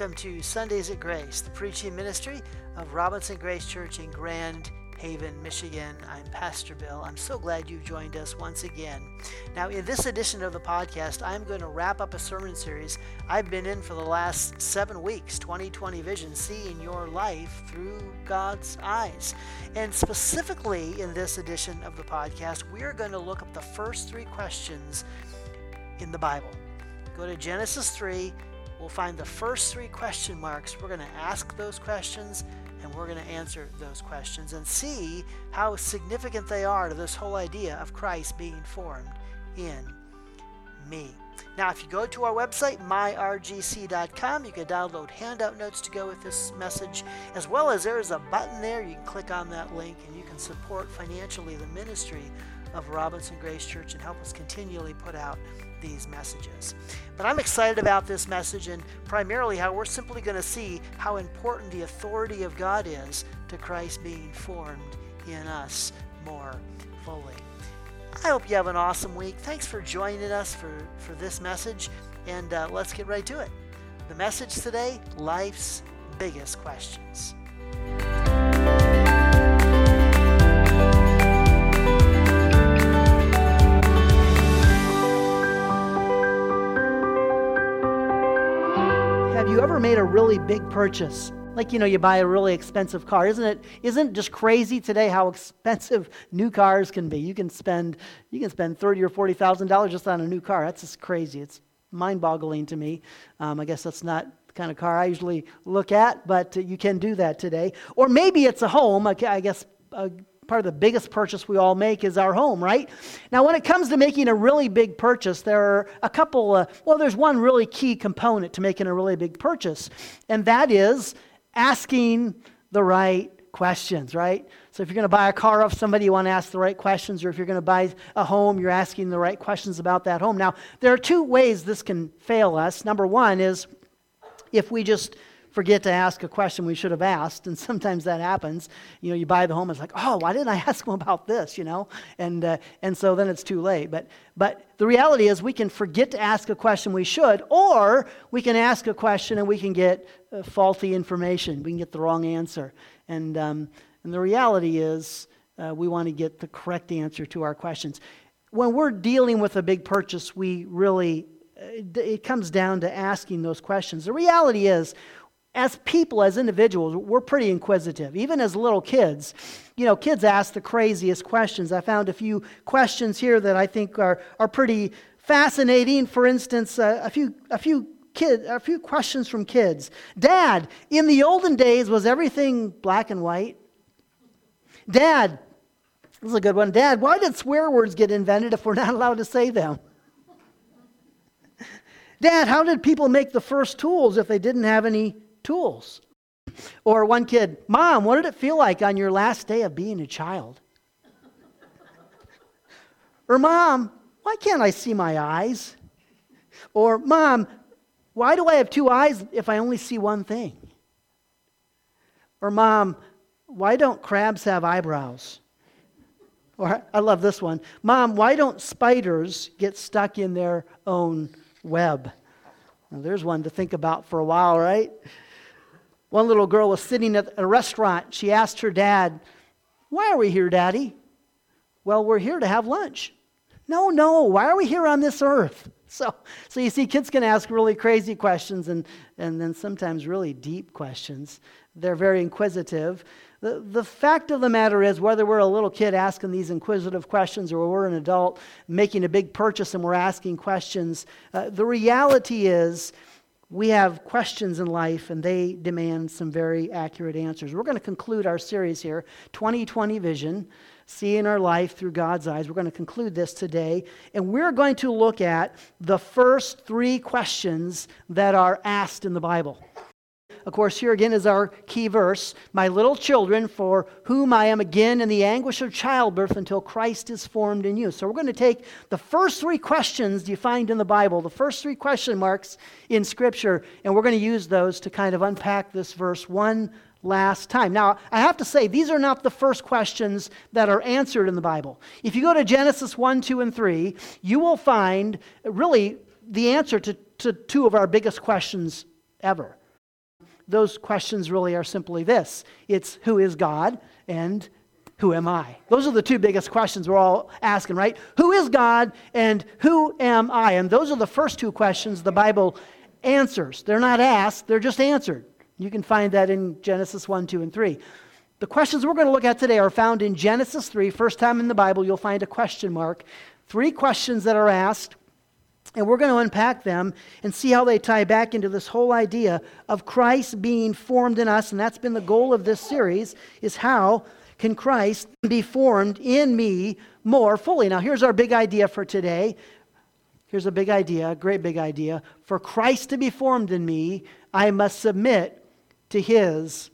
Welcome to Sundays at Grace, the preaching ministry of Robinson Grace Church in Grand Haven, Michigan. I'm Pastor Bill. I'm so glad you've joined us once again. Now, in this edition of the podcast, I'm going to wrap up a sermon series I've been in for the last seven weeks 2020 Vision, seeing your life through God's eyes. And specifically in this edition of the podcast, we're going to look at the first three questions in the Bible. Go to Genesis 3 we'll find the first three question marks. We're going to ask those questions and we're going to answer those questions and see how significant they are to this whole idea of Christ being formed in me. Now, if you go to our website, myrgc.com, you can download handout notes to go with this message, as well as there is a button there. You can click on that link and you can support financially the ministry of Robinson Grace Church and help us continually put out these messages. But I'm excited about this message and primarily how we're simply going to see how important the authority of God is to Christ being formed in us more fully. I hope you have an awesome week. Thanks for joining us for, for this message, and uh, let's get right to it. The message today life's biggest questions. Really big purchase? Like, you know, you buy a really expensive car. Isn't it, isn't it just crazy today how expensive new cars can be? You can spend, you can spend thirty or $40,000 just on a new car. That's just crazy. It's mind boggling to me. Um, I guess that's not the kind of car I usually look at, but uh, you can do that today. Or maybe it's a home. I guess a part of the biggest purchase we all make is our home, right? Now, when it comes to making a really big purchase, there are a couple, uh, well, there's one really key component to making a really big purchase, and that is asking the right questions, right? So if you're going to buy a car off somebody, you want to ask the right questions, or if you're going to buy a home, you're asking the right questions about that home. Now, there are two ways this can fail us. Number one is if we just forget to ask a question we should have asked, and sometimes that happens. You know, you buy the home, it's like, oh, why didn't I ask them about this? You know, and uh, and so then it's too late. But but the reality is, we can forget to ask a question we should, or we can ask a question and we can get uh, faulty information. We can get the wrong answer, and um, and the reality is, uh, we want to get the correct answer to our questions. When we're dealing with a big purchase, we really uh, it comes down to asking those questions. The reality is, as people, as individuals, we're pretty inquisitive. Even as little kids, you know, kids ask the craziest questions. I found a few questions here that I think are, are pretty fascinating. For instance, uh, a few, a few kid, a few questions from kids. Dad, in the olden days, was everything black and white? Dad, this is a good one. Dad, why did swear words get invented if we're not allowed to say them? Dad, how did people make the first tools if they didn't have any tools. Or one kid, Mom, what did it feel like on your last day of being a child? or, Mom, why can't I see my eyes? Or, Mom, why do I have two eyes if I only see one thing? Or, Mom, why don't crabs have eyebrows? Or, I love this one. Mom, why don't spiders get stuck in their own web? Now, there's one to think about for a while, right? One little girl was sitting at a restaurant. She asked her dad, Why are we here, Daddy? Well, we're here to have lunch. No, no, why are we here on this earth? So, so you see, kids can ask really crazy questions and, and then sometimes really deep questions. They're very inquisitive. The, the fact of the matter is, whether we're a little kid asking these inquisitive questions or we're an adult making a big purchase and we're asking questions, uh, the reality is we have questions in life and they demand some very accurate answers. We're going to conclude our series here 2020 Vision, seeing our life through God's eyes. We're going to conclude this today, and we're going to look at the first three questions that are asked in the Bible. Of course, here again is our key verse My little children, for whom I am again in the anguish of childbirth until Christ is formed in you. So, we're going to take the first three questions you find in the Bible, the first three question marks in Scripture, and we're going to use those to kind of unpack this verse one last time. Now, I have to say, these are not the first questions that are answered in the Bible. If you go to Genesis 1, 2, and 3, you will find really the answer to, to two of our biggest questions ever. Those questions really are simply this it's who is God and who am I? Those are the two biggest questions we're all asking, right? Who is God and who am I? And those are the first two questions the Bible answers. They're not asked, they're just answered. You can find that in Genesis 1, 2, and 3. The questions we're going to look at today are found in Genesis 3. First time in the Bible, you'll find a question mark. Three questions that are asked, and we're going to unpack them and see how they tie back into this whole idea of Christ being formed in us. And that's been the goal of this series, is how can Christ be formed in me more fully? Now, here's our big idea for today. Here's a big idea, a great big idea. For Christ to be formed in me, I must submit to his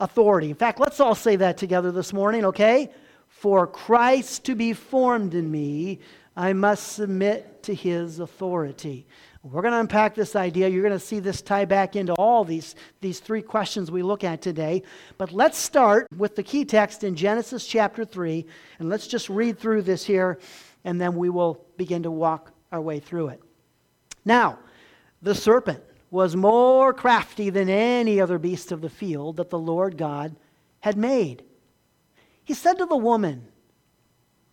authority. In fact, let's all say that together this morning, okay? For Christ to be formed in me, I must submit to his authority. We're going to unpack this idea. You're going to see this tie back into all these, these three questions we look at today. But let's start with the key text in Genesis chapter 3. And let's just read through this here, and then we will begin to walk our way through it. Now, the serpent was more crafty than any other beast of the field that the Lord God had made. He said to the woman,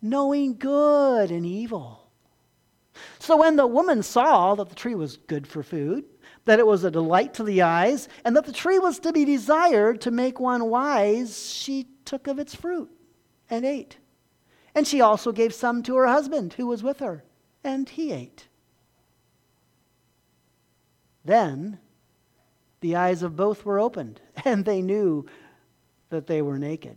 knowing good and evil. So when the woman saw that the tree was good for food, that it was a delight to the eyes, and that the tree was to be desired to make one wise, she took of its fruit and ate. And she also gave some to her husband who was with her, and he ate. Then the eyes of both were opened, and they knew that they were naked.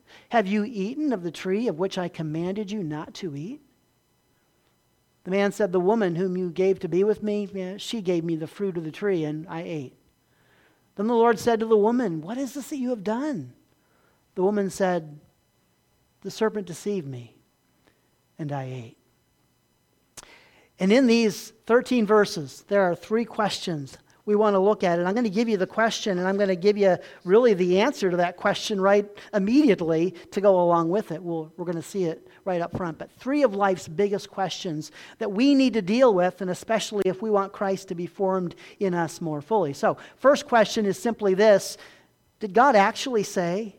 Have you eaten of the tree of which I commanded you not to eat? The man said, The woman whom you gave to be with me, she gave me the fruit of the tree, and I ate. Then the Lord said to the woman, What is this that you have done? The woman said, The serpent deceived me, and I ate. And in these 13 verses, there are three questions we want to look at it. I'm going to give you the question, and I'm going to give you really the answer to that question right immediately to go along with it. we we are going to see it right up front. But three of life's biggest questions that we need to deal with, and especially if we want Christ to be formed in us more fully. So, first question is simply this Did God actually say?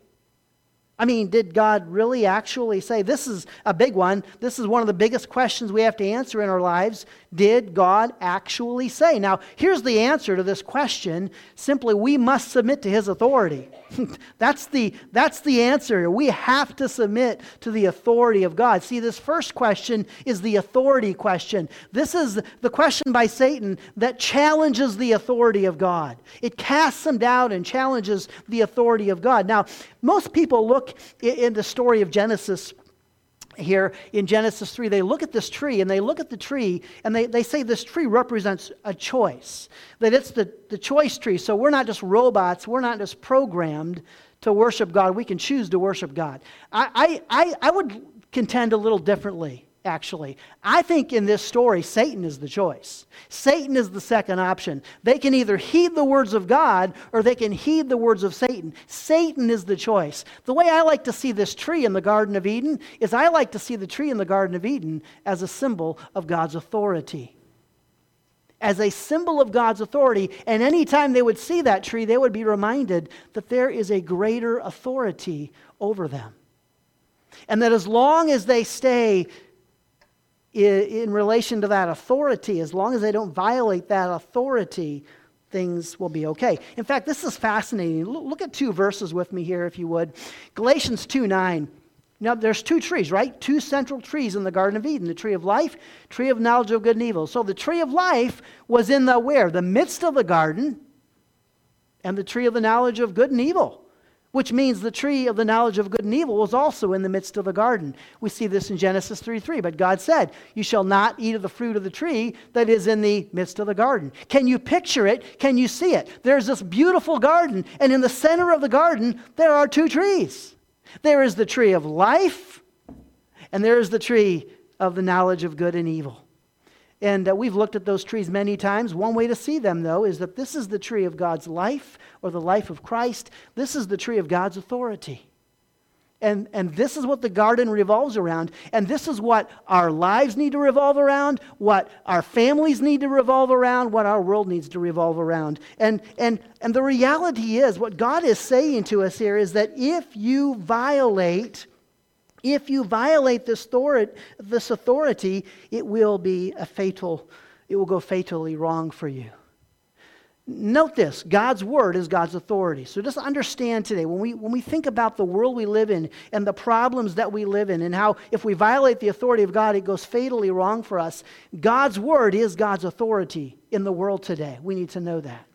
I mean, did God really actually say? This is a big one. This is one of the biggest questions we have to answer in our lives. Did God actually say? Now, here's the answer to this question simply, we must submit to his authority. that's, the, that's the answer. We have to submit to the authority of God. See, this first question is the authority question. This is the question by Satan that challenges the authority of God. It casts him down and challenges the authority of God. Now, most people look in the story of Genesis here in Genesis 3, they look at this tree and they look at the tree and they, they say this tree represents a choice, that it's the, the choice tree. So we're not just robots, we're not just programmed to worship God, we can choose to worship God. I, I, I would contend a little differently actually. I think in this story, Satan is the choice. Satan is the second option. They can either heed the words of God or they can heed the words of Satan. Satan is the choice. The way I like to see this tree in the Garden of Eden is I like to see the tree in the Garden of Eden as a symbol of God's authority. As a symbol of God's authority, and anytime they would see that tree, they would be reminded that there is a greater authority over them. And that as long as they stay in relation to that authority, as long as they don't violate that authority, things will be okay. In fact, this is fascinating. Look at two verses with me here, if you would. Galatians 2 9. Now, there's two trees, right? Two central trees in the Garden of Eden the tree of life, tree of knowledge of good and evil. So the tree of life was in the where? The midst of the garden, and the tree of the knowledge of good and evil which means the tree of the knowledge of good and evil was also in the midst of the garden. We see this in Genesis 3 3. But God said, You shall not eat of the fruit of the tree that is in the midst of the garden. Can you picture it? Can you see it? There's this beautiful garden, and in the center of the garden, there are two trees. There is the tree of life, and there is the tree of the knowledge of good and evil. And uh, we've looked at those trees many times. One way to see them, though, is that this is the tree of God's life or the life of Christ. This is the tree of God's authority. And, and this is what the garden revolves around. And this is what our lives need to revolve around, what our families need to revolve around, what our world needs to revolve around. And, and, and the reality is, what God is saying to us here is that if you violate if you violate this authority, it will be a fatal, it will go fatally wrong for you. Note this God's word is God's authority. So just understand today when we, when we think about the world we live in and the problems that we live in, and how if we violate the authority of God, it goes fatally wrong for us, God's word is God's authority in the world today. We need to know that.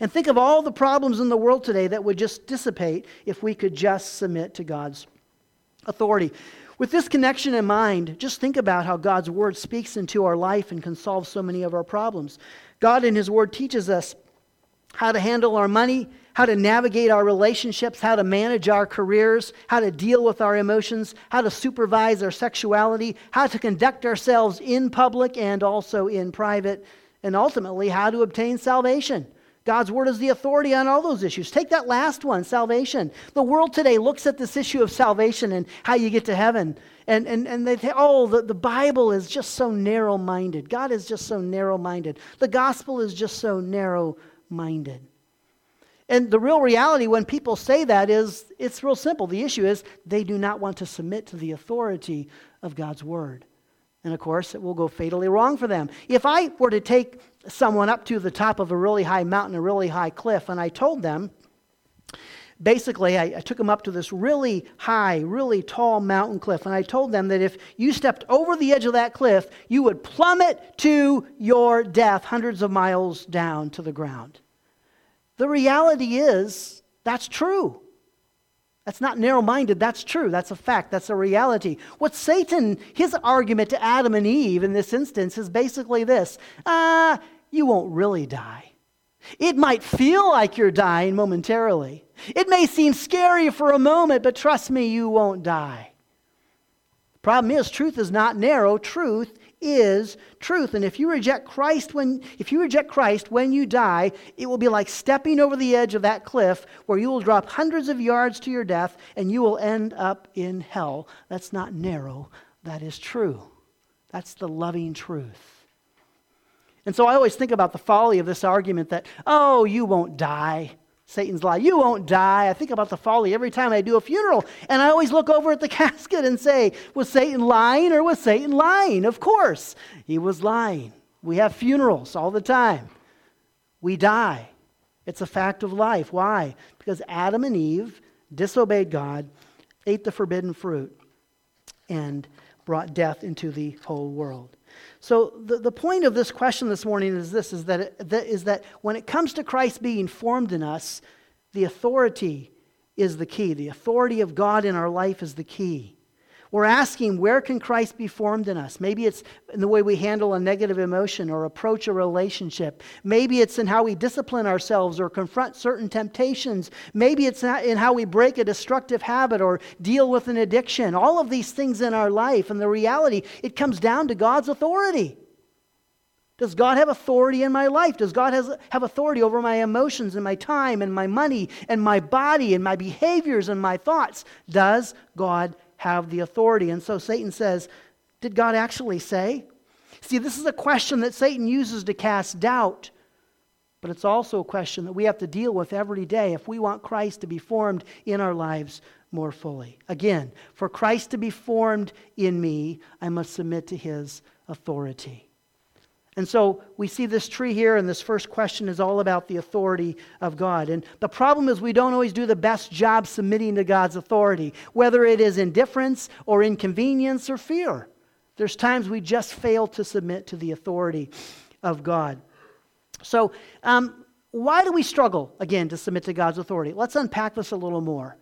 And think of all the problems in the world today that would just dissipate if we could just submit to God's authority. With this connection in mind, just think about how God's Word speaks into our life and can solve so many of our problems. God in His Word teaches us how to handle our money, how to navigate our relationships, how to manage our careers, how to deal with our emotions, how to supervise our sexuality, how to conduct ourselves in public and also in private, and ultimately how to obtain salvation. God's word is the authority on all those issues. Take that last one, salvation. The world today looks at this issue of salvation and how you get to heaven. And, and, and they think, oh, the, the Bible is just so narrow minded. God is just so narrow minded. The gospel is just so narrow minded. And the real reality when people say that is it's real simple. The issue is they do not want to submit to the authority of God's word. And of course, it will go fatally wrong for them. If I were to take someone up to the top of a really high mountain, a really high cliff, and I told them, basically, I, I, took them up to this really high, really tall mountain cliff, and I told them that if you stepped over the edge of that cliff, you would plummet to your death hundreds of miles down to the ground. The reality is, that's true. That's not narrow minded. That's true. That's a fact. That's a reality. What Satan, his argument to Adam and Eve in this instance is basically this ah, you won't really die. It might feel like you're dying momentarily. It may seem scary for a moment, but trust me, you won't die. The problem is, truth is not narrow. Truth is truth. And if you reject Christ when if you reject Christ when you die, it will be like stepping over the edge of that cliff where you will drop hundreds of yards to your death and you will end up in hell. That's not narrow, that is true. That's the loving truth. And so I always think about the folly of this argument that, oh, you won't die. Satan's lie. You won't die. I think about the folly every time I do a funeral. And I always look over at the casket and say, was Satan lying or was Satan lying? Of course, he was lying. We have funerals all the time. We die. It's a fact of life. Why? Because Adam and Eve disobeyed God, ate the forbidden fruit, and brought death into the whole world. So the, the point of this question this morning is this is that, it, that is that when it comes to Christ being formed in us, the authority is the key. The authority of God in our life is the key. We're asking, where can Christ be formed in us? Maybe it's in the way we handle a negative emotion or approach a relationship. Maybe it's in how we discipline ourselves or confront certain temptations. Maybe it's in how we break a destructive habit or deal with an addiction. All of these things in our life. And the reality, it comes down to God's authority. Does God have authority in my life? Does God has, have authority over my emotions and my time and my money and my body and my behaviors and my thoughts? Does God have the authority. And so Satan says, Did God actually say? See, this is a question that Satan uses to cast doubt, but it's also a question that we have to deal with every day if we want Christ to be formed in our lives more fully. Again, for Christ to be formed in me, I must submit to his authority. And so we see this tree here, and this first question is all about the authority of God. And the problem is we don't always do the best job submitting to God's authority, whether it is indifference or inconvenience or fear. There's times we just fail to submit to the authority of God. So, um, why do we struggle, again, to submit to God's authority? Let's unpack this a little more.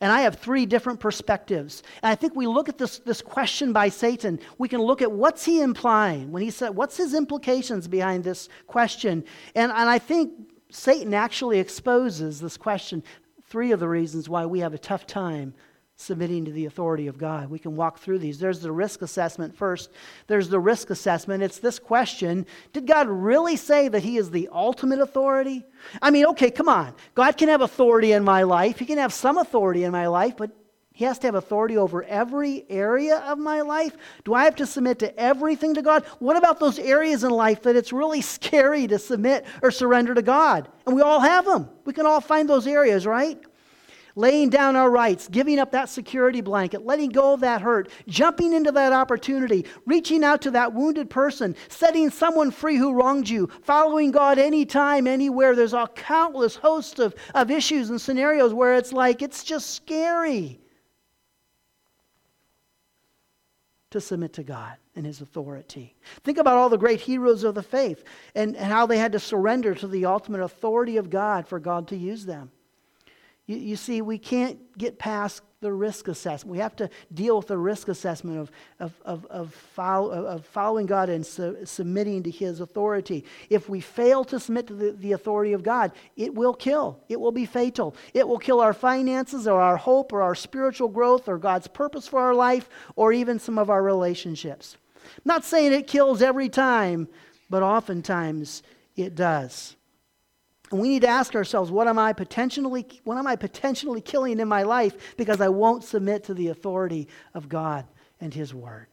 And I have three different perspectives. And I think we look at this, this question by Satan, we can look at what's he implying when he said, what's his implications behind this question? And, and I think Satan actually exposes this question, three of the reasons why we have a tough time submitting to the authority of God. We can walk through these. There's the risk assessment first. There's the risk assessment. It's this question Did God really say that He is the ultimate authority? I mean, okay, come on. God can have authority in my life, He can have some authority in my life, but He has to have authority over every area of my life? Do I have to submit to everything to God? What about those areas in life that it's really scary to submit or surrender to God? And we all have them. We can all find those areas, right? Laying down our rights, giving up that security blanket, letting go of that hurt, jumping into that opportunity, reaching out to that wounded person, setting someone free who wronged you, following God anytime, anywhere. There's a countless host of, of issues and scenarios where it's like it's just scary to submit to God and His authority. Think about all the great heroes of the faith and, and how they had to surrender to the ultimate authority of God for God to use them. You, you see, we can't get past the risk assessment. We have to deal with the risk assessment of, of, of, of, follow, of following God and su- submitting to His authority. If we fail to submit to the, the authority of God, it will kill. It will be fatal. It will kill our finances or our hope or our spiritual growth or God's purpose for our life or even some of our relationships. I'm not saying it kills every time, but oftentimes it does. And we need to ask ourselves, what am I potentially what am I potentially killing in my life because I won't submit to the authority of God and his word?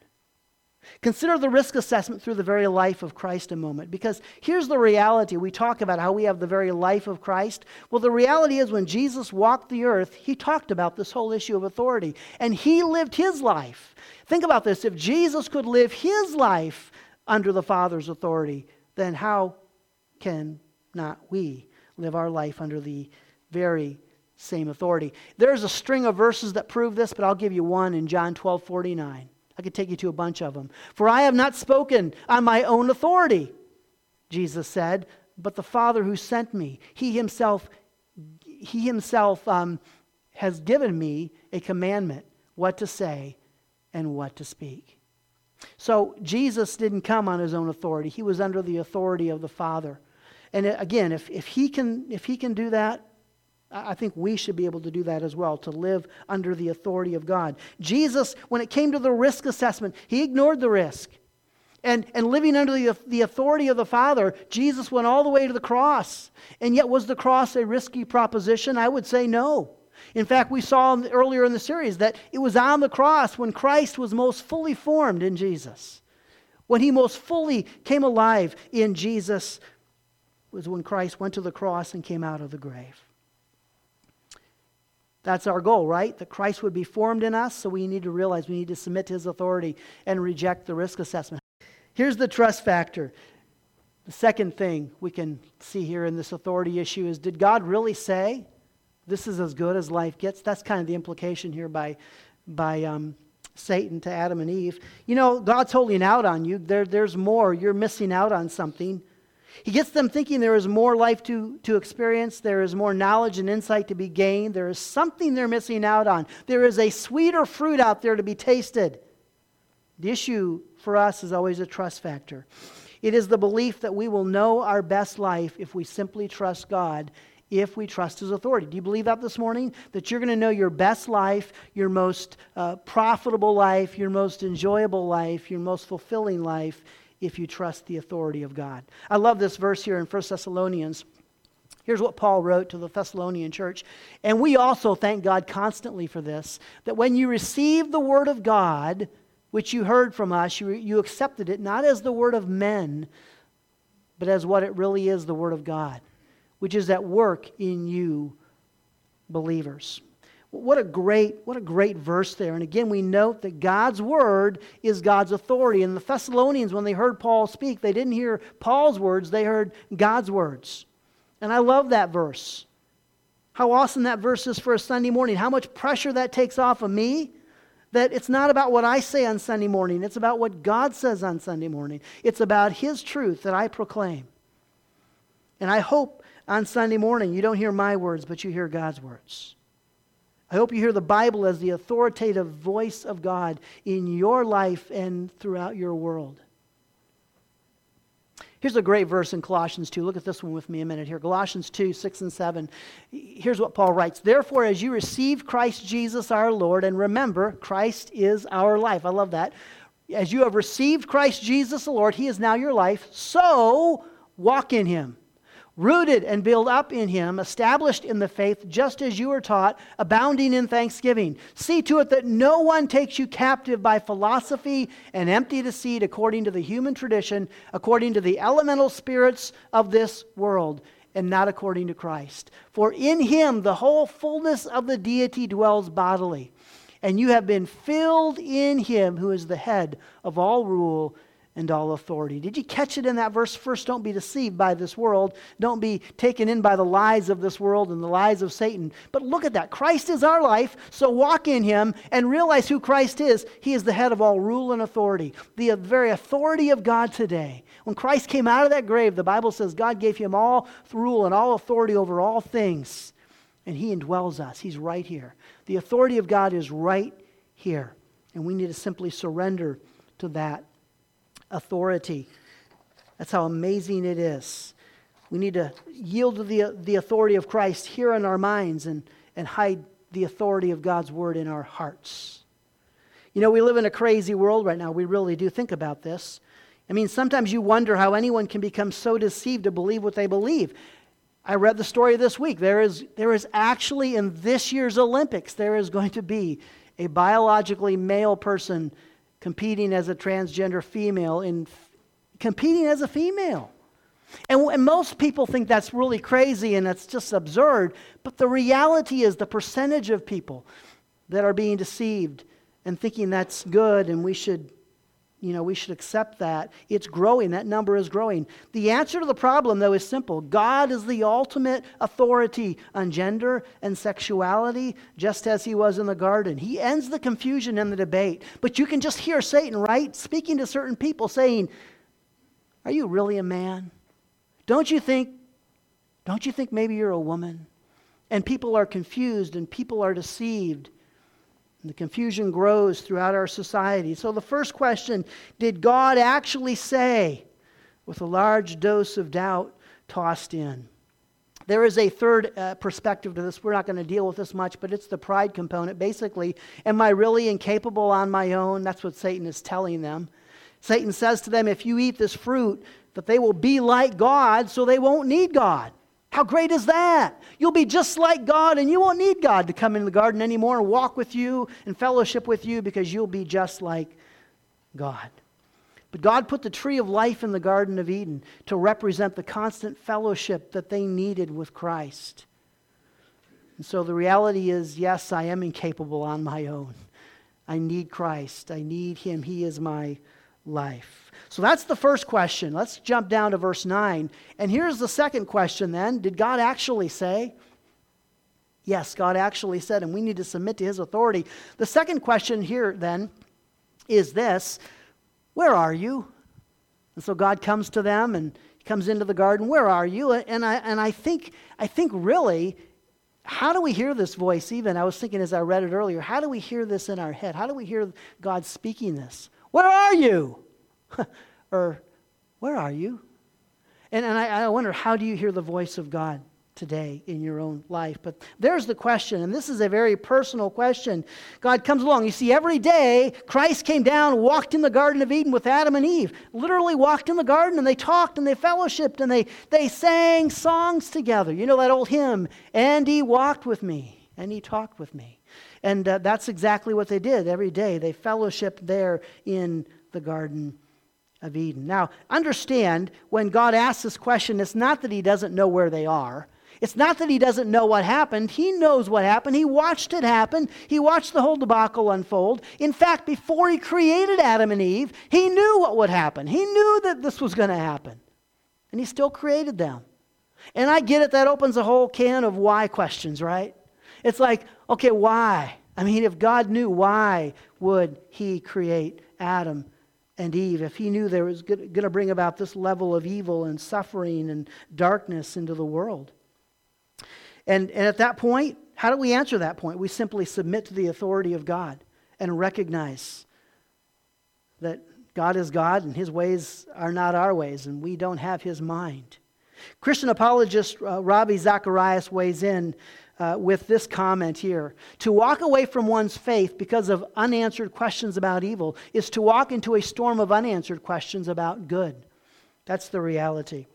Consider the risk assessment through the very life of Christ a moment because here's the reality. We talk about how we have the very life of Christ. Well, the reality is when Jesus walked the earth, he talked about this whole issue of authority and he lived his life. Think about this. If Jesus could live his life under the Father's authority, then how can not we live our life under the very same authority. There's a string of verses that prove this, but I'll give you one in John 12 49. I could take you to a bunch of them. For I have not spoken on my own authority, Jesus said, but the Father who sent me, he himself, he himself um, has given me a commandment what to say and what to speak. So Jesus didn't come on his own authority, he was under the authority of the Father. And again, if, if, he can, if he can do that, I think we should be able to do that as well, to live under the authority of God. Jesus, when it came to the risk assessment, he ignored the risk. And, and living under the, the authority of the Father, Jesus went all the way to the cross. And yet, was the cross a risky proposition? I would say no. In fact, we saw earlier in the series that it was on the cross when Christ was most fully formed in Jesus. When he most fully came alive in Jesus was when Christ went to the cross and came out of the grave. That's our goal, right? That Christ would be formed in us, so we need to realize we need to submit to his authority and reject the risk assessment. Here's the trust factor. The second thing we can see here in this authority issue is did God really say this is as good as life gets? That's kind of the implication here by, by um, Satan to Adam and Eve. You know, God's holding out on you. There, there's more. You're missing out on something. He gets them thinking there is more life to, to experience, there is more knowledge and insight to be gained, there is something they're missing out on, there is a sweeter fruit out there to be tasted. The issue for us is always a trust factor. It is the belief that we will know our best life if we simply trust God, if we trust His authority. Do you believe that this morning? That you're going to know your best life, your most uh, profitable life, your most enjoyable life, your most fulfilling life if you trust the authority of God. I love this verse here in 1 Thessalonians. Here's what Paul wrote to the Thessalonian church. And we also thank God constantly for this that when you received the word of God, which you heard from us, you, you accepted it not as the word of men, but as what it really is the word of God, which is at work in you believers. What a great, what a great verse there. And again, we note that God's word is God's authority. And the Thessalonians, when they heard Paul speak, they didn't hear Paul's words, they heard God's words. And I love that verse. How awesome that verse is for a Sunday morning. How much pressure that takes off of me. That it's not about what I say on Sunday morning, it's about what God says on Sunday morning. It's about His truth that I proclaim. And I hope on Sunday morning you don't hear my words, but you hear God's words. I hope you hear the Bible as the authoritative voice of God in your life and throughout your world. Here's a great verse in Colossians 2. Look at this one with me a minute here. Colossians 2, 6 and 7. Here's what Paul writes Therefore, as you receive Christ Jesus our Lord, and remember, Christ is our life. I love that. As you have received Christ Jesus the Lord, he is now your life, so walk in him rooted and built up in him, established in the faith, just as you were taught, abounding in thanksgiving. See to it that no one takes you captive by philosophy and empty deceit according to the human tradition, according to the elemental spirits of this world, and not according to Christ. For in him the whole fullness of the deity dwells bodily. And you have been filled in him who is the head of all rule and all authority. Did you catch it in that verse? First, don't be deceived by this world. Don't be taken in by the lies of this world and the lies of Satan. But look at that. Christ is our life, so walk in him and realize who Christ is. He is the head of all rule and authority, the very authority of God today. When Christ came out of that grave, the Bible says God gave him all rule and all authority over all things, and he indwells us. He's right here. The authority of God is right here, and we need to simply surrender to that authority. That's how amazing it is. We need to yield to the, the authority of Christ here in our minds and, and hide the authority of God's word in our hearts. You know, we live in a crazy world right now. We really do think about this. I mean, sometimes you wonder how anyone can become so deceived to believe what they believe. I read the story this week. There is, there is actually in this year's Olympics, there is going to be a biologically male person competing as a transgender female in competing as a female. And, and, most people think that's really crazy and that's just absurd, but the reality is the percentage of people that are being deceived and thinking that's good and we should you know, we should accept that. It's growing. That number is growing. The answer to the problem, though, is simple God is the ultimate authority on gender and sexuality, just as he was in the garden. He ends the confusion and the debate. But you can just hear Satan, right? Speaking to certain people saying, Are you really a man? Don't you think, don't you think maybe you're a woman? And people are confused and people are deceived. And the confusion grows throughout our society. So, the first question did God actually say? With a large dose of doubt tossed in. There is a third uh, perspective to this. We're not going to deal with this much, but it's the pride component. Basically, am I really incapable on my own? That's what Satan is telling them. Satan says to them, if you eat this fruit, that they will be like God, so they won't need God. How great is that? You'll be just like God, and you won't need God to come into the garden anymore and walk with you and fellowship with you because you'll be just like God. But God put the tree of life in the Garden of Eden to represent the constant fellowship that they needed with Christ. And so the reality is yes, I am incapable on my own. I need Christ. I need Him. He is my life. So that's the first question. Let's jump down to verse 9. And here's the second question then Did God actually say? Yes, God actually said, and we need to submit to his authority. The second question here then is this Where are you? And so God comes to them and comes into the garden. Where are you? And I, and I, think, I think really, how do we hear this voice even? I was thinking as I read it earlier, how do we hear this in our head? How do we hear God speaking this? Where are you? or where are you? And, and I, I wonder, how do you hear the voice of God today in your own life? But there's the question, and this is a very personal question. God comes along. You see, every day, Christ came down, walked in the Garden of Eden with Adam and Eve, literally walked in the garden, and they talked and they fellowshipped and they, they sang songs together. You know that old hymn, And He Walked with Me, and He Talked with Me. And uh, that's exactly what they did every day. They fellowshipped there in the Garden of Eden. Now, understand when God asks this question, it's not that he doesn't know where they are. It's not that he doesn't know what happened. He knows what happened. He watched it happen. He watched the whole debacle unfold. In fact, before he created Adam and Eve, he knew what would happen. He knew that this was going to happen. And he still created them. And I get it, that opens a whole can of why questions, right? It's like, okay, why? I mean, if God knew, why would he create Adam and Eve if he knew there was going to bring about this level of evil and suffering and darkness into the world? And, and at that point, how do we answer that point? We simply submit to the authority of God and recognize that God is God and his ways are not our ways, and we don't have his mind. Christian apologist uh, Ravi Zacharias weighs in uh, with this comment here. To walk away from one's faith because of unanswered questions about evil is to walk into a storm of unanswered questions about good. That's the reality.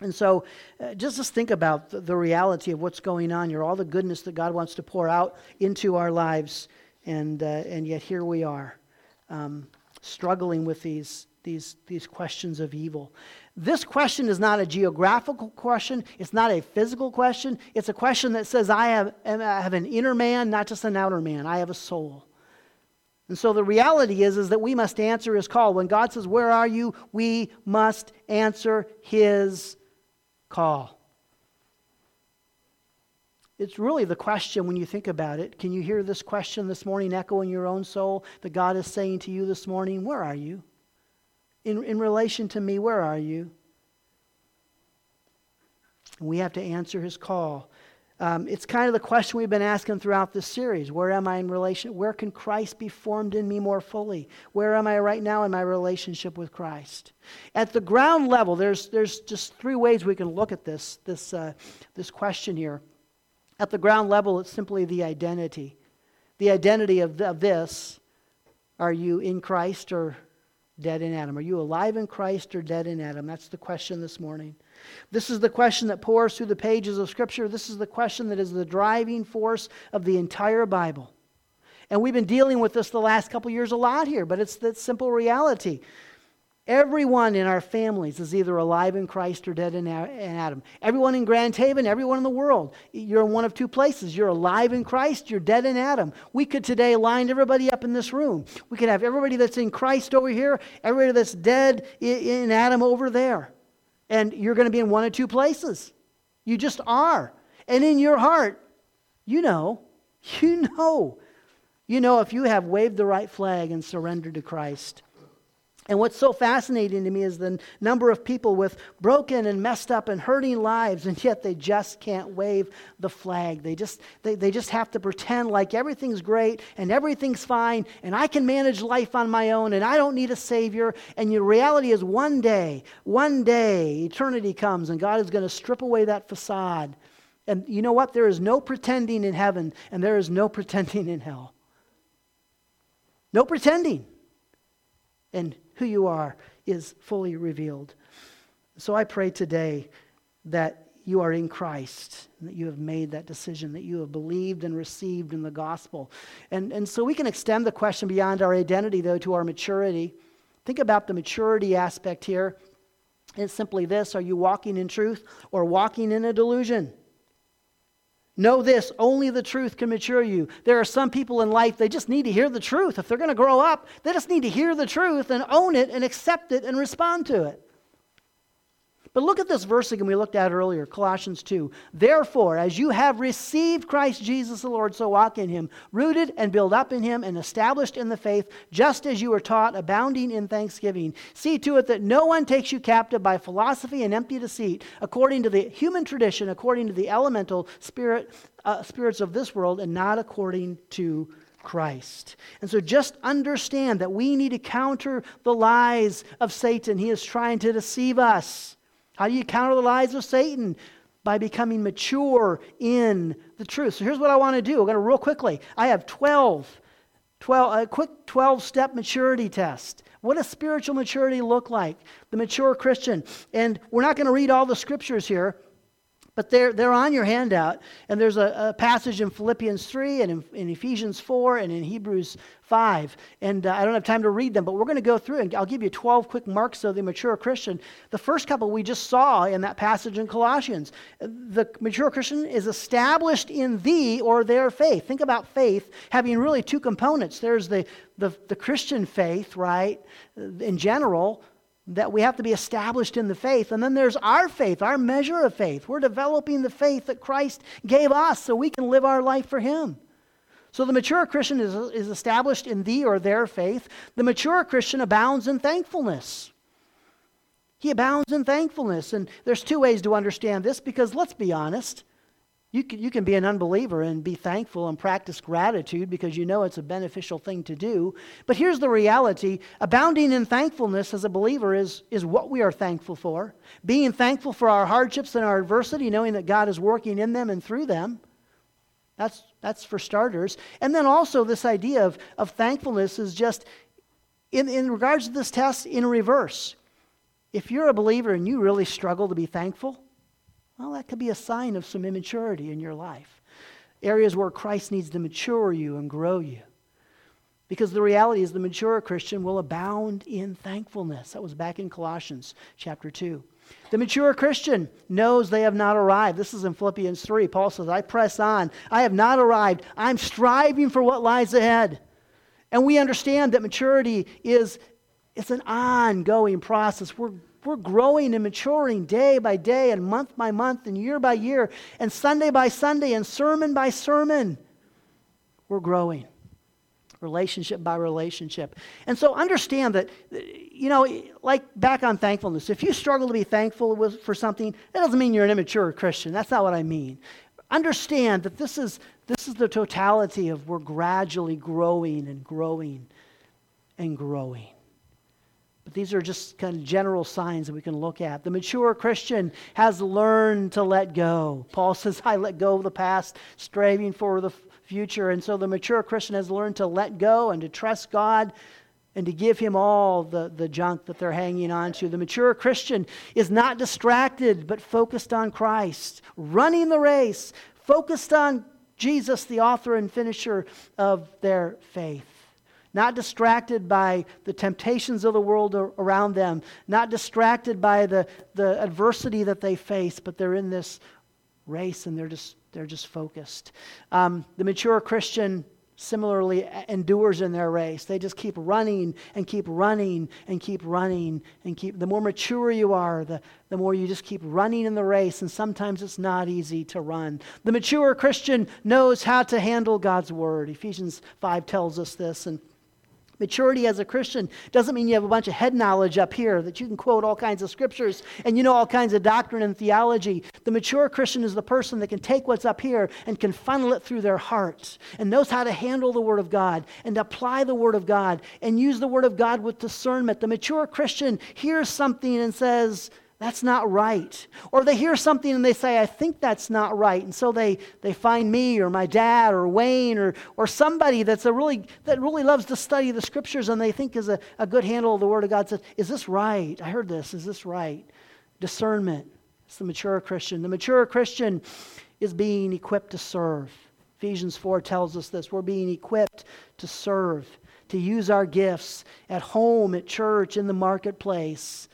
And so, uh, just just think about the, the, reality of what's going on here, all the goodness that God wants to pour out into our lives, and uh, and yet here we are, um, struggling with these these these questions of evil. This question is not a geographical question. It's not a physical question. It's a question that says, I have, I have an inner man, not just an outer man. I have a soul. And so the reality is, is that we must answer his call. When God says, Where are you? we must answer his call. It's really the question when you think about it. Can you hear this question this morning echo in your own soul that God is saying to you this morning? Where are you? In, in relation to me, where are you? We have to answer his call. Um, it's kind of the question we've been asking throughout this series. Where am I in relation? Where can Christ be formed in me more fully? Where am I right now in my relationship with Christ? At the ground level, there's, there's just three ways we can look at this, this, uh, this question here. At the ground level, it's simply the identity. The identity of, of this are you in Christ or dead in Adam? Are you alive in Christ or dead in Adam? That's the question this morning. This is the question that pours through the pages of Scripture. This is the question that is the driving force of the entire Bible. And we've been dealing with this the last couple years a lot here, but it's the simple reality. Everyone in our families is either alive in Christ or dead in Adam. Everyone in Grand Haven, everyone in the world, you're in one of two places. You're alive in Christ, you're dead in Adam. We could today line everybody up in this room. We could have everybody that's in Christ over here, everybody that's dead in Adam over there. And you're going to be in one of two places. You just are. And in your heart, you know, you know, you know if you have waved the right flag and surrendered to Christ and what's so fascinating to me is the number of people with broken and messed up and hurting lives, and yet they just can't wave the flag. They just, they, they just have to pretend like everything's great and everything's fine, and I can manage life on my own, and I don't need a Savior. And your reality is one day, one day, eternity comes, and God is going to strip away that facade. And you know what? There is no pretending in heaven, and there is no pretending in hell. No pretending. And who you are is fully revealed. So I pray today that you are in Christ, that you have made that decision, that you have believed and received in the gospel. And, and so we can extend the question beyond our identity, though, to our maturity. Think about the maturity aspect here. It's simply this Are you walking in truth or walking in a delusion? Know this only the truth can mature you. There are some people in life, they just need to hear the truth. If they're going to grow up, they just need to hear the truth and own it and accept it and respond to it. But look at this verse again we looked at earlier, Colossians 2. Therefore, as you have received Christ Jesus the Lord, so walk in him, rooted and built up in him and established in the faith, just as you were taught, abounding in thanksgiving. See to it that no one takes you captive by philosophy and empty deceit, according to the human tradition, according to the elemental spirit, uh, spirits of this world, and not according to Christ. And so just understand that we need to counter the lies of Satan. He is trying to deceive us. How do you counter the lies of Satan? By becoming mature in the truth. So here's what I want to do. I'm going to real quickly. I have 12, 12 a quick 12 step maturity test. What does spiritual maturity look like? The mature Christian. And we're not going to read all the scriptures here, But they're, they're on your handout. And there's a, a passage in Philippians 3 and in, in, Ephesians 4 and in Hebrews 5. And uh, I don't have time to read them, but we're going to go through and I'll give you 12 quick marks of the mature Christian. The first couple we just saw in that passage in Colossians. The mature Christian is established in thee or their faith. Think about faith having really two components. There's the, the, the Christian faith, right, in general that we have to be established in the faith. And then there's our faith, our measure of faith. We're developing the faith that Christ gave us so we can live our life for Him. So the mature Christian is, is established in thee or their faith. The mature Christian abounds in thankfulness. He abounds in thankfulness. And there's two ways to understand this because let's be honest. You can, you can be an unbeliever and be thankful and practice gratitude because you know it's a beneficial thing to do. But here's the reality abounding in thankfulness as a believer is, is what we are thankful for. Being thankful for our hardships and our adversity, knowing that God is working in them and through them. That's, that's for starters. And then also, this idea of, of thankfulness is just, in, in regards to this test, in reverse. If you're a believer and you really struggle to be thankful, well, that could be a sign of some immaturity in your life. Areas where Christ needs to mature you and grow you. Because the reality is the mature Christian will abound in thankfulness. That was back in Colossians chapter 2. The mature Christian knows they have not arrived. This is in Philippians 3. Paul says, I press on. I have not arrived. I'm striving for what lies ahead. And we understand that maturity is it's an ongoing process. We're we're growing and maturing day by day and month by month and year by year and Sunday by Sunday and sermon by sermon. We're growing relationship by relationship. And so understand that, you know, like back on thankfulness, if you struggle to be thankful for something, that doesn't mean you're an immature Christian. That's not what I mean. Understand that this is, this is the totality of we're gradually growing and growing and growing. But these are just kind of general signs that we can look at. The mature Christian has learned to let go. Paul says, I let go of the past, striving for the future. And so the mature Christian has learned to let go and to trust God and to give him all the, the junk that they're hanging on to. The mature Christian is not distracted, but focused on Christ, running the race, focused on Jesus, the author and finisher of their faith not distracted by the temptations of the world around them, not distracted by the, the adversity that they face, but they're in this race and they're just, they're just focused. Um, the mature Christian similarly endures in their race. They just keep running and keep running and keep running and keep. The more mature you are, the, the more you just keep running in the race, and sometimes it's not easy to run. The mature Christian knows how to handle God's word. Ephesians 5 tells us this, and Maturity as a Christian doesn't mean you have a bunch of head knowledge up here that you can quote all kinds of scriptures and you know all kinds of doctrine and theology. The mature Christian is the person that can take what's up here and can funnel it through their heart and knows how to handle the Word of God and apply the Word of God and use the Word of God with discernment. The mature Christian hears something and says, that's not right. Or they hear something and they say, I think that's not right. And so they, they find me or my dad or Wayne or, or somebody that's a really, that really loves to study the scriptures and they think is a, a good handle of the Word of God. Says, Is this right? I heard this. Is this right? Discernment. It's the mature Christian. The mature Christian is being equipped to serve. Ephesians 4 tells us this. We're being equipped to serve, to use our gifts at home, at church, in the marketplace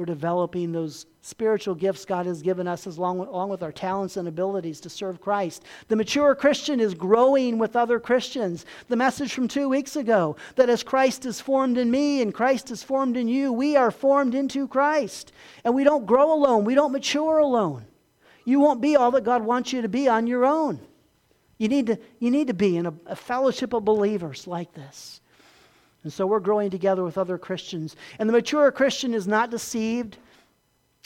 we're developing those spiritual gifts God has given us along along with our talents and abilities to serve Christ. The mature Christian is growing with other Christians. The message from two weeks ago that as Christ is formed in me and Christ is formed in you, we are formed into Christ. And we don't grow alone, we don't mature alone. You won't be all that God wants you to be on your own. You need to, you need to be in a, a fellowship of believers like this. And so we're growing together with other Christians. And the mature Christian is not deceived.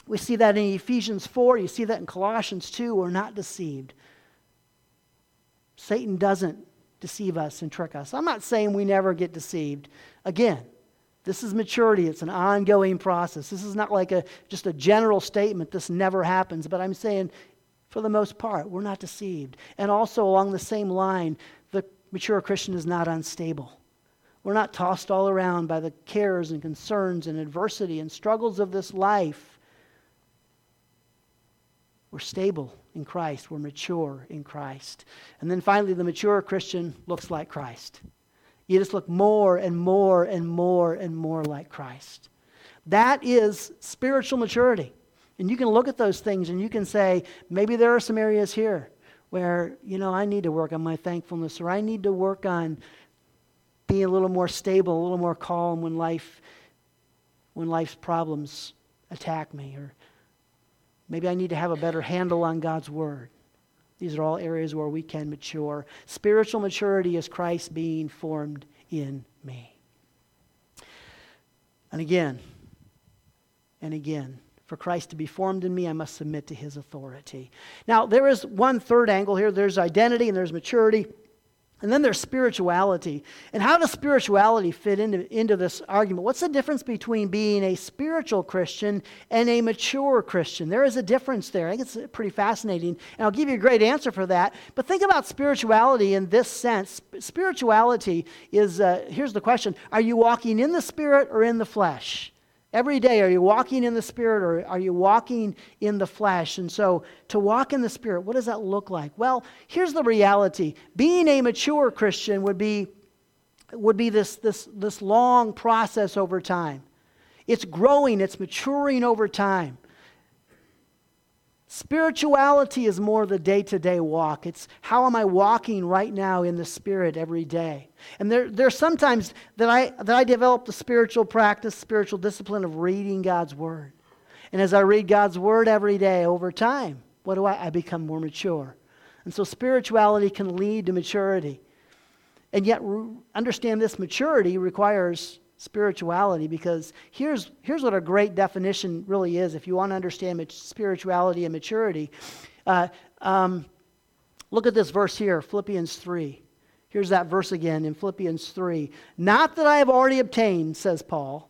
We see that in Ephesians 4. You see that in Colossians 2. We're not deceived. Satan doesn't deceive us and trick us. I'm not saying we never get deceived. Again, this is maturity. It's an ongoing process. This is not like a just a general statement. This never happens. But I'm saying, for the most part, we're not deceived. And also along the same line, the mature Christian is not unstable. We're not tossed all around by the cares and concerns and adversity and struggles of this life. we're stable in Christ, we're mature in Christ. And then finally, the mature Christian looks like Christ. You just look more and more and more and more like Christ. That is spiritual maturity. And you can look at those things and you can say, maybe there are some areas here where, you know, I need to work on my thankfulness or I need to work on being a little more stable, a little more calm when life when life's problems attack me or maybe I need to have a better handle on God's word. These are all areas where we can mature. Spiritual maturity is Christ being formed in me. And again, and again, for Christ to be formed in me, I must submit to his authority. Now, there is one third angle here there's identity and there's maturity. And then there's spirituality. And how does spirituality fit into, into this argument? What's the difference between being a spiritual Christian and a mature Christian? There is a difference there. I think it's pretty fascinating. And I'll give you a great answer for that. But think about spirituality in this sense. Spirituality is uh, here's the question Are you walking in the spirit or in the flesh? Every day, are you walking in the Spirit or are you walking in the flesh? And so, to walk in the Spirit, what does that look like? Well, here's the reality being a mature Christian would be, would be this, this, this long process over time. It's growing, it's maturing over time. Spirituality is more the day to day walk. It's how am I walking right now in the Spirit every day? And there, there's sometimes that I, that I develop the spiritual practice, spiritual discipline of reading God's Word. And as I read God's Word every day over time, what do I? I become more mature. And so spirituality can lead to maturity. And yet, understand this maturity requires spirituality because here's, here's what a great definition really is if you want to understand spirituality and maturity. Uh, um, look at this verse here, Philippians 3. Here's that verse again in Philippians 3. Not that I have already obtained, says Paul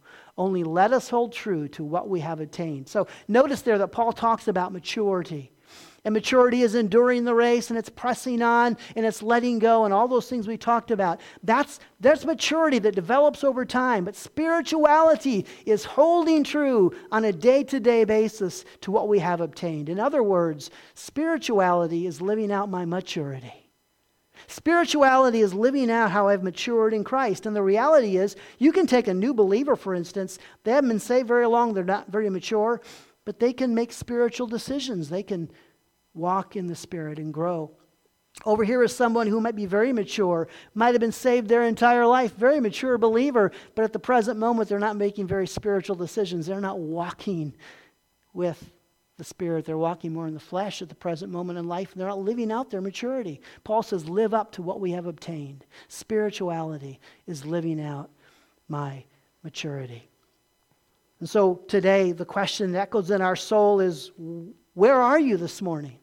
Only let us hold true to what we have attained. So notice there that Paul talks about maturity. And maturity is enduring the race and it's pressing on and it's letting go and all those things we talked about. That's, that's maturity that develops over time. But spirituality is holding true on a day to day basis to what we have obtained. In other words, spirituality is living out my maturity. Spirituality is living out how I've matured in Christ. And the reality is, you can take a new believer, for instance, they haven't been saved very long, they're not very mature, but they can make spiritual decisions. They can walk in the Spirit and grow. Over here is someone who might be very mature, might have been saved their entire life, very mature believer, but at the present moment they're not making very spiritual decisions. They're not walking with the Spirit. They're walking more in the flesh at the present moment in life. And they're not living out their maturity. Paul says, live up to what we have obtained. Spirituality is living out my maturity. And so today, the question that goes in our soul is where are you this morning?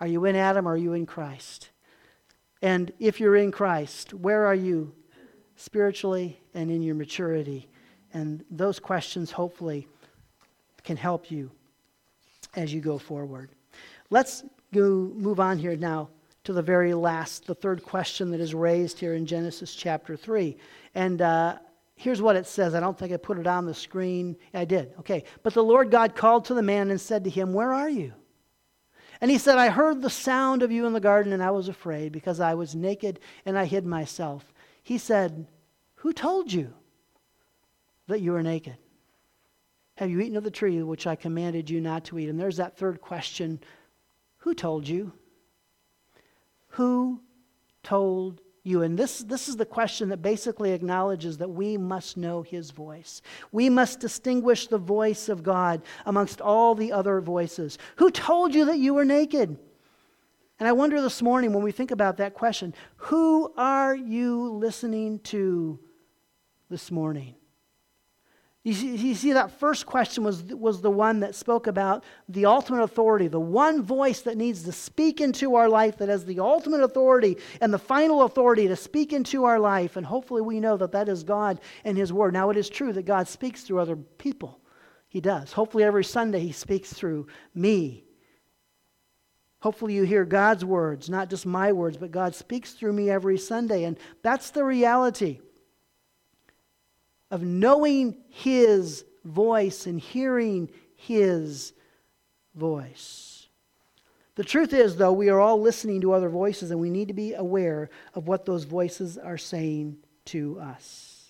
Are you in Adam or are you in Christ? And if you're in Christ, where are you spiritually and in your maturity? And those questions hopefully can help you as you go forward. Let's go move on here now to the very last, the third question that is raised here in Genesis chapter 3. And uh, here's what it says. I don't think I put it on the screen. I did. Okay. But the Lord God called to the man and said to him, Where are you? And he said, I heard the sound of you in the garden, and I was afraid because I was naked and I hid myself. He said, Who told you that you were naked? Have you eaten of the tree which I commanded you not to eat? And there's that third question Who told you? Who told you? And this, this is the question that basically acknowledges that we must know his voice. We must distinguish the voice of God amongst all the other voices. Who told you that you were naked? And I wonder this morning when we think about that question who are you listening to this morning? You see, you see, that first question was, was the one that spoke about the ultimate authority, the one voice that needs to speak into our life, that has the ultimate authority and the final authority to speak into our life. And hopefully we know that that is God and His Word. Now, it is true that God speaks through other people. He does. Hopefully, every Sunday He speaks through me. Hopefully, you hear God's words, not just my words, but God speaks through me every Sunday. And that's the reality of knowing His voice and hearing His voice. The truth is, though, we are all listening to other voices, and we need to be aware of what those voices are saying to us.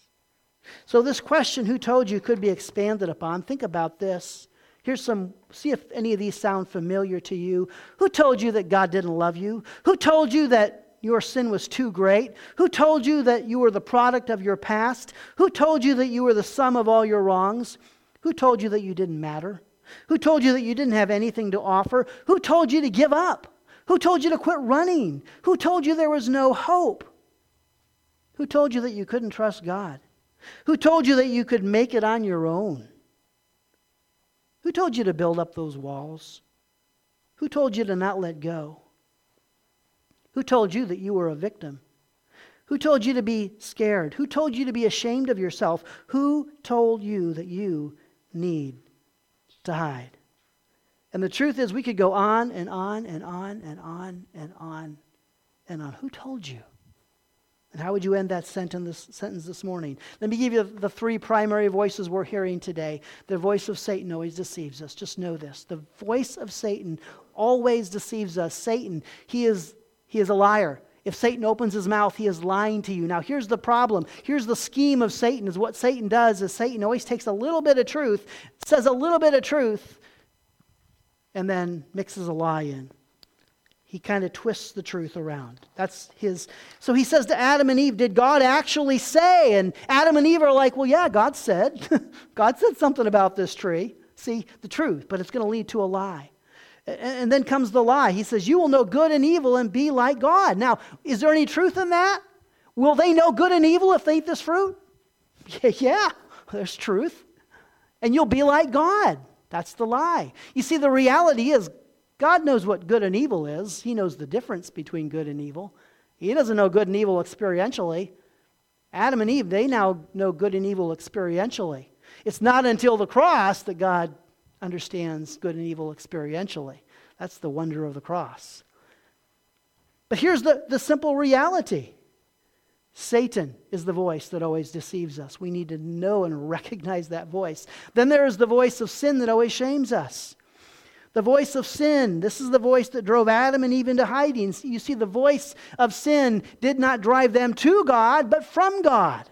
So, this question, who told you, could be expanded upon. Think about this. Here's some, see if any of these sound familiar to you. Who told you that God didn't love you? Who told you that your sin was too great? Who told you that you were the product of your past? Who told you that you were the sum of all your wrongs? Who told you that you didn't matter? Who told you that you didn't have anything to offer? Who told you to give up? Who told you to quit running? Who told you there was no hope? Who told you that you couldn't trust God? Who told you that you could make it on your own? Who told you to build up those walls? Who told you to not let go? Who told you that you were a victim? Who told you to be scared? Who told you to be ashamed of yourself? Who told you that you need to hide? And the truth is, we could go on and on and on and on and on and on. Who told you? And how would you end that sentence, sentence this morning? Let me give you the three primary voices we're hearing today. The voice of Satan always deceives us. Just know this. The voice of Satan always deceives us. Satan, he is he is a liar. If Satan opens his mouth, he is lying to you. Now, here's the problem. Here's the scheme of Satan is what Satan does is Satan always takes a little bit of truth, says a little bit of truth, and then mixes a lie in. He kind of twists the truth around. That's his. So he says to Adam and Eve, Did God actually say? And Adam and Eve are like, Well, yeah, God said. God said something about this tree. See, the truth, but it's going to lead to a lie. And then comes the lie. He says, You will know good and evil and be like God. Now, is there any truth in that? Will they know good and evil if they eat this fruit? Yeah, there's truth. And you'll be like God. That's the lie. You see, the reality is God knows what good and evil is, He knows the difference between good and evil. He doesn't know good and evil experientially. Adam and Eve, they now know good and evil experientially. It's not until the cross that God understands good and evil experientially. That's the wonder of the cross. But here's the, the simple reality Satan is the voice that always deceives us. We need to know and recognize that voice. Then there is the voice of sin that always shames us. The voice of sin, this is the voice that drove Adam and Eve into hiding. You see, the voice of sin did not drive them to God, but from God.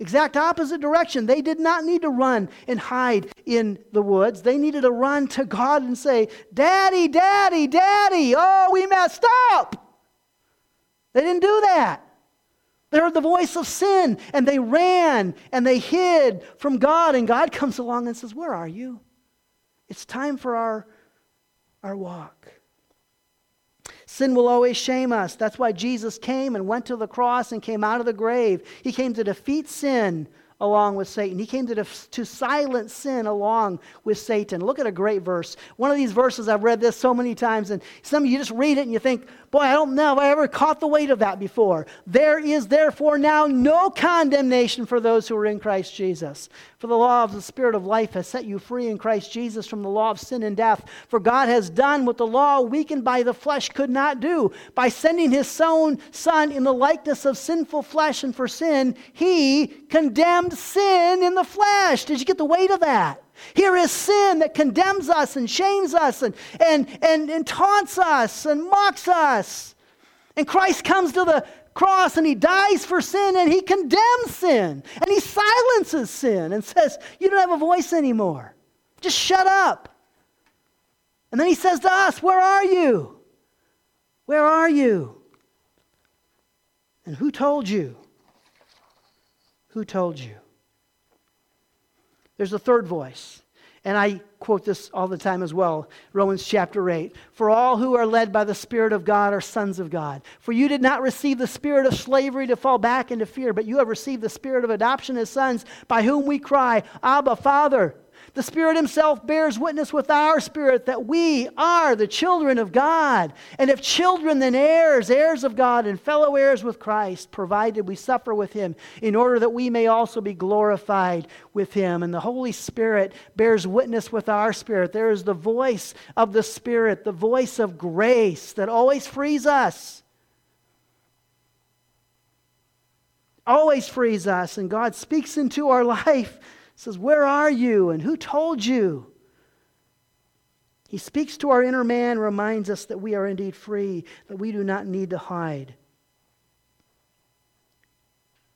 Exact opposite direction. They did not need to run and hide in the woods. They needed to run to God and say, Daddy, Daddy, Daddy, oh, we messed up. They didn't do that. They heard the voice of sin and they ran and they hid from God. And God comes along and says, Where are you? It's time for our, our walk. Sin will always shame us. That's why Jesus came and went to the cross and came out of the grave. He came to defeat sin along with Satan. He came to, def- to silence sin along with Satan. Look at a great verse. One of these verses, I've read this so many times, and some of you just read it and you think, boy, I don't know if I ever caught the weight of that before. There is therefore now no condemnation for those who are in Christ Jesus. For the law of the Spirit of life has set you free in Christ Jesus from the law of sin and death. For God has done what the law, weakened by the flesh, could not do. By sending his own Son in the likeness of sinful flesh and for sin, he condemned sin in the flesh. Did you get the weight of that? Here is sin that condemns us and shames us and, and, and, and taunts us and mocks us. And Christ comes to the cross and he dies for sin and he condemns sin and he silences sin and says, You don't have a voice anymore. Just shut up. And then he says to us, Where are you? Where are you? And who told you? Who told you? There's a third voice. And I quote this all the time as well Romans chapter 8. For all who are led by the Spirit of God are sons of God. For you did not receive the spirit of slavery to fall back into fear, but you have received the spirit of adoption as sons, by whom we cry, Abba, Father. The Spirit Himself bears witness with our spirit that we are the children of God. And if children, then heirs, heirs of God, and fellow heirs with Christ, provided we suffer with Him, in order that we may also be glorified with Him. And the Holy Spirit bears witness with our spirit. There is the voice of the Spirit, the voice of grace that always frees us. Always frees us, and God speaks into our life says, Where are you? And who told you? He speaks to our inner man, reminds us that we are indeed free, that we do not need to hide.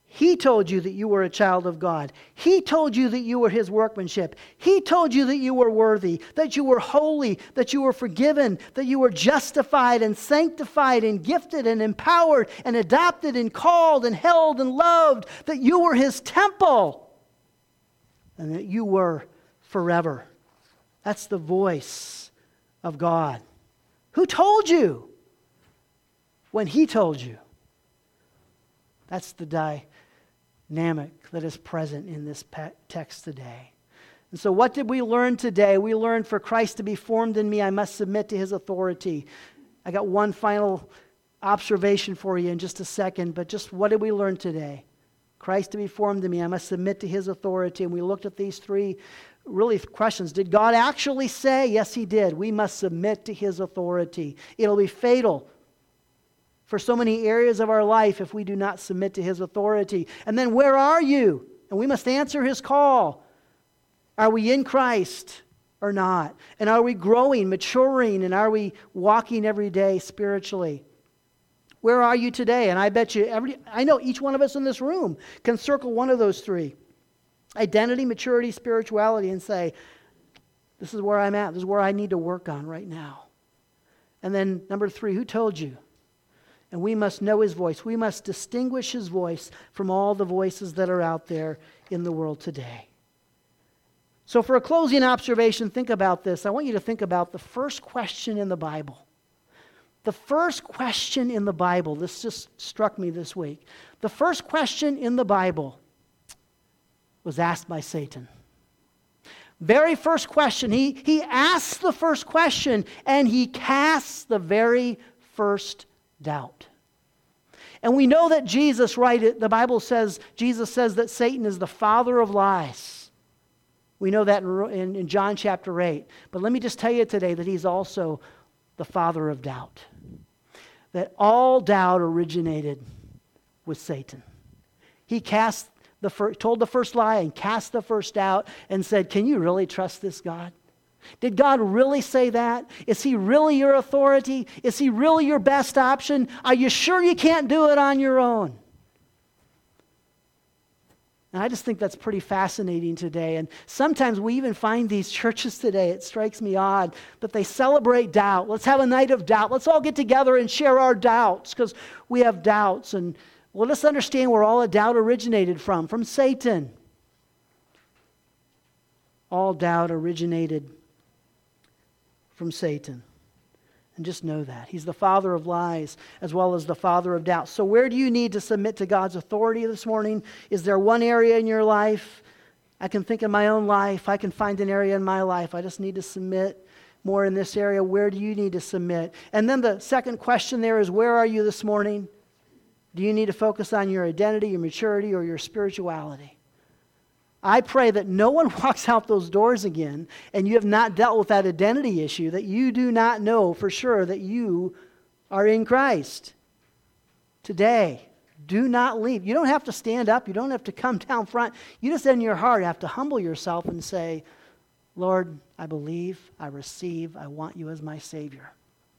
He told you that you were a child of God. He told you that you were His workmanship. He told you that you were worthy, that you were holy, that you were forgiven, that you were justified and sanctified and gifted and empowered and adopted and called and held and loved, that you were His temple and that you were forever. That's the voice of God. Who told you? When He told you. That's the dynamic that is present in this text today. And so, what did we learn today? We learned for Christ to be formed in me, I must submit to His authority. I got one final observation for you in just a second, but just what did we learn today? Christ to be formed in me. I must submit to his authority. And we looked at these three really questions. Did God actually say? Yes, he did. We must submit to his authority. It'll be fatal for so many areas of our life if we do not submit to his authority. And then, where are you? And we must answer his call. Are we in Christ or not? And are we growing, maturing, and are we walking every day spiritually? Where are you today? And I bet you every I know each one of us in this room can circle one of those three. Identity, maturity, spirituality and say, this is where I'm at. This is where I need to work on right now. And then number 3, who told you? And we must know his voice. We must distinguish his voice from all the voices that are out there in the world today. So, for a closing observation, think about this. I want you to think about the first question in the Bible. The first question in the Bible, this just struck me this week. The first question in the Bible was asked by Satan. Very first question. He, he asks the first question and he casts the very first doubt. And we know that Jesus, right, the Bible says, Jesus says that Satan is the father of lies. We know that in, in, in John chapter 8. But let me just tell you today that he's also the father of doubt that all doubt originated with Satan. He cast the told the first lie and cast the first doubt and said, Can you really trust this God? Did God really say that? Is He really your authority? Is He really your best option? Are you sure you can't do it on your own? And I just think that's pretty fascinating today. And sometimes we even find these churches today, it strikes me odd, that they celebrate doubt. Let's have a night of doubt. Let's all get together and share our doubts because we have doubts. And let us understand where all the doubt originated from from Satan. All doubt originated from Satan. And just know that. He's the father of lies as well as the father of doubt. So, where do you need to submit to God's authority this morning? Is there one area in your life? I can think in my own life. I can find an area in my life. I just need to submit more in this area. Where do you need to submit? And then the second question there is where are you this morning? Do you need to focus on your identity, your maturity, or your spirituality? I pray that no one walks out those doors again and you have not dealt with that identity issue, that you do not know for sure that you are in Christ. Today, do not leave. You don't have to stand up, you don't have to come down front. You just in your heart have to humble yourself and say, Lord, I believe, I receive, I want you as my Savior.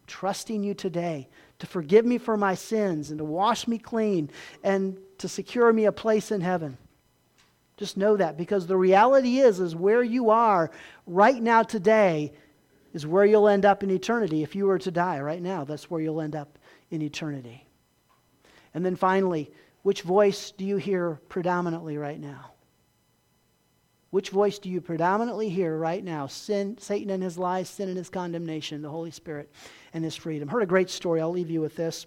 Trusting you today to forgive me for my sins and to wash me clean and to secure me a place in heaven. Just know that because the reality is is where you are right now today is where you'll end up in eternity if you were to die right now. That's where you'll end up in eternity. And then finally, which voice do you hear predominantly right now? Which voice do you predominantly hear right now? Sin, Satan and his lies, sin and his condemnation, the Holy Spirit and his freedom. Heard a great story. I'll leave you with this.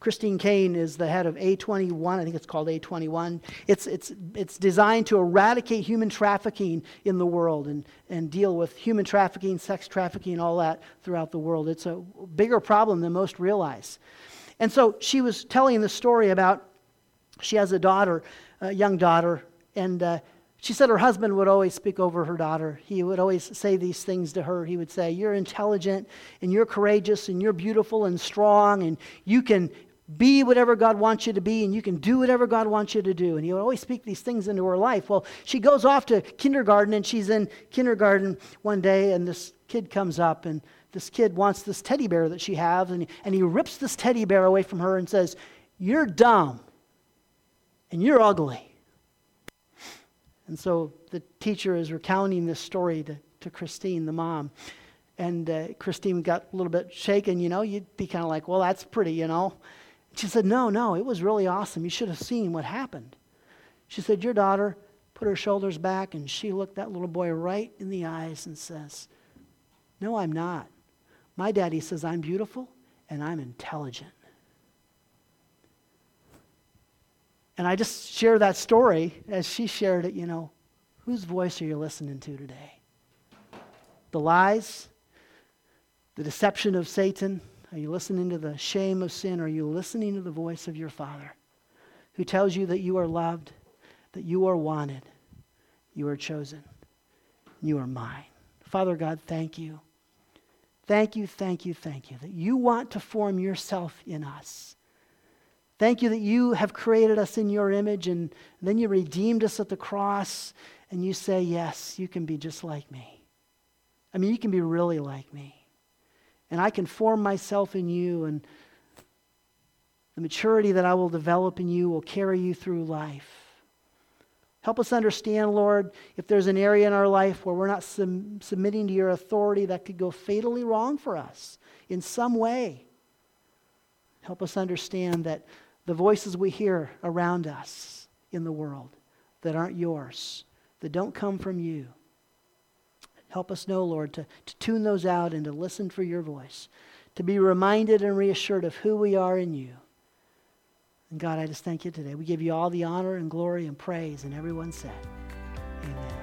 Christine Caine is the head of A21. I think it's called A21. It's, it's, it's designed to eradicate human trafficking in the world and, and deal with human trafficking, sex trafficking, all that throughout the world. It's a bigger problem than most realize. And so she was telling the story about she has a daughter, a young daughter, and uh, she said her husband would always speak over her daughter. He would always say these things to her. He would say, You're intelligent and you're courageous and you're beautiful and strong and you can be whatever God wants you to be and you can do whatever God wants you to do. And he would always speak these things into her life. Well, she goes off to kindergarten and she's in kindergarten one day and this kid comes up and this kid wants this teddy bear that she has and, and he rips this teddy bear away from her and says, You're dumb and you're ugly. And so the teacher is recounting this story to, to Christine, the mom. And uh, Christine got a little bit shaken, you know. You'd be kind of like, well, that's pretty, you know. She said, No, no, it was really awesome. You should have seen what happened. She said, Your daughter put her shoulders back and she looked that little boy right in the eyes and says, No, I'm not. My daddy says I'm beautiful and I'm intelligent. And I just share that story as she shared it, you know, whose voice are you listening to today? The lies, the deception of Satan, are you listening to the shame of sin? Are you listening to the voice of your Father who tells you that you are loved, that you are wanted, you are chosen, you are mine? Father God, thank you. Thank you, thank you, thank you that you want to form yourself in us. Thank you that you have created us in your image and then you redeemed us at the cross and you say, Yes, you can be just like me. I mean, you can be really like me and I can form myself in you, and the maturity that I will develop in you will carry you through life. Help us understand, Lord, if there's an area in our life where we're not sum- submitting to your authority that could go fatally wrong for us in some way. Help us understand that the voices we hear around us in the world that aren't yours, that don't come from you, Help us know, Lord, to, to tune those out and to listen for your voice, to be reminded and reassured of who we are in you. And God, I just thank you today. We give you all the honor and glory and praise. And everyone said, Amen.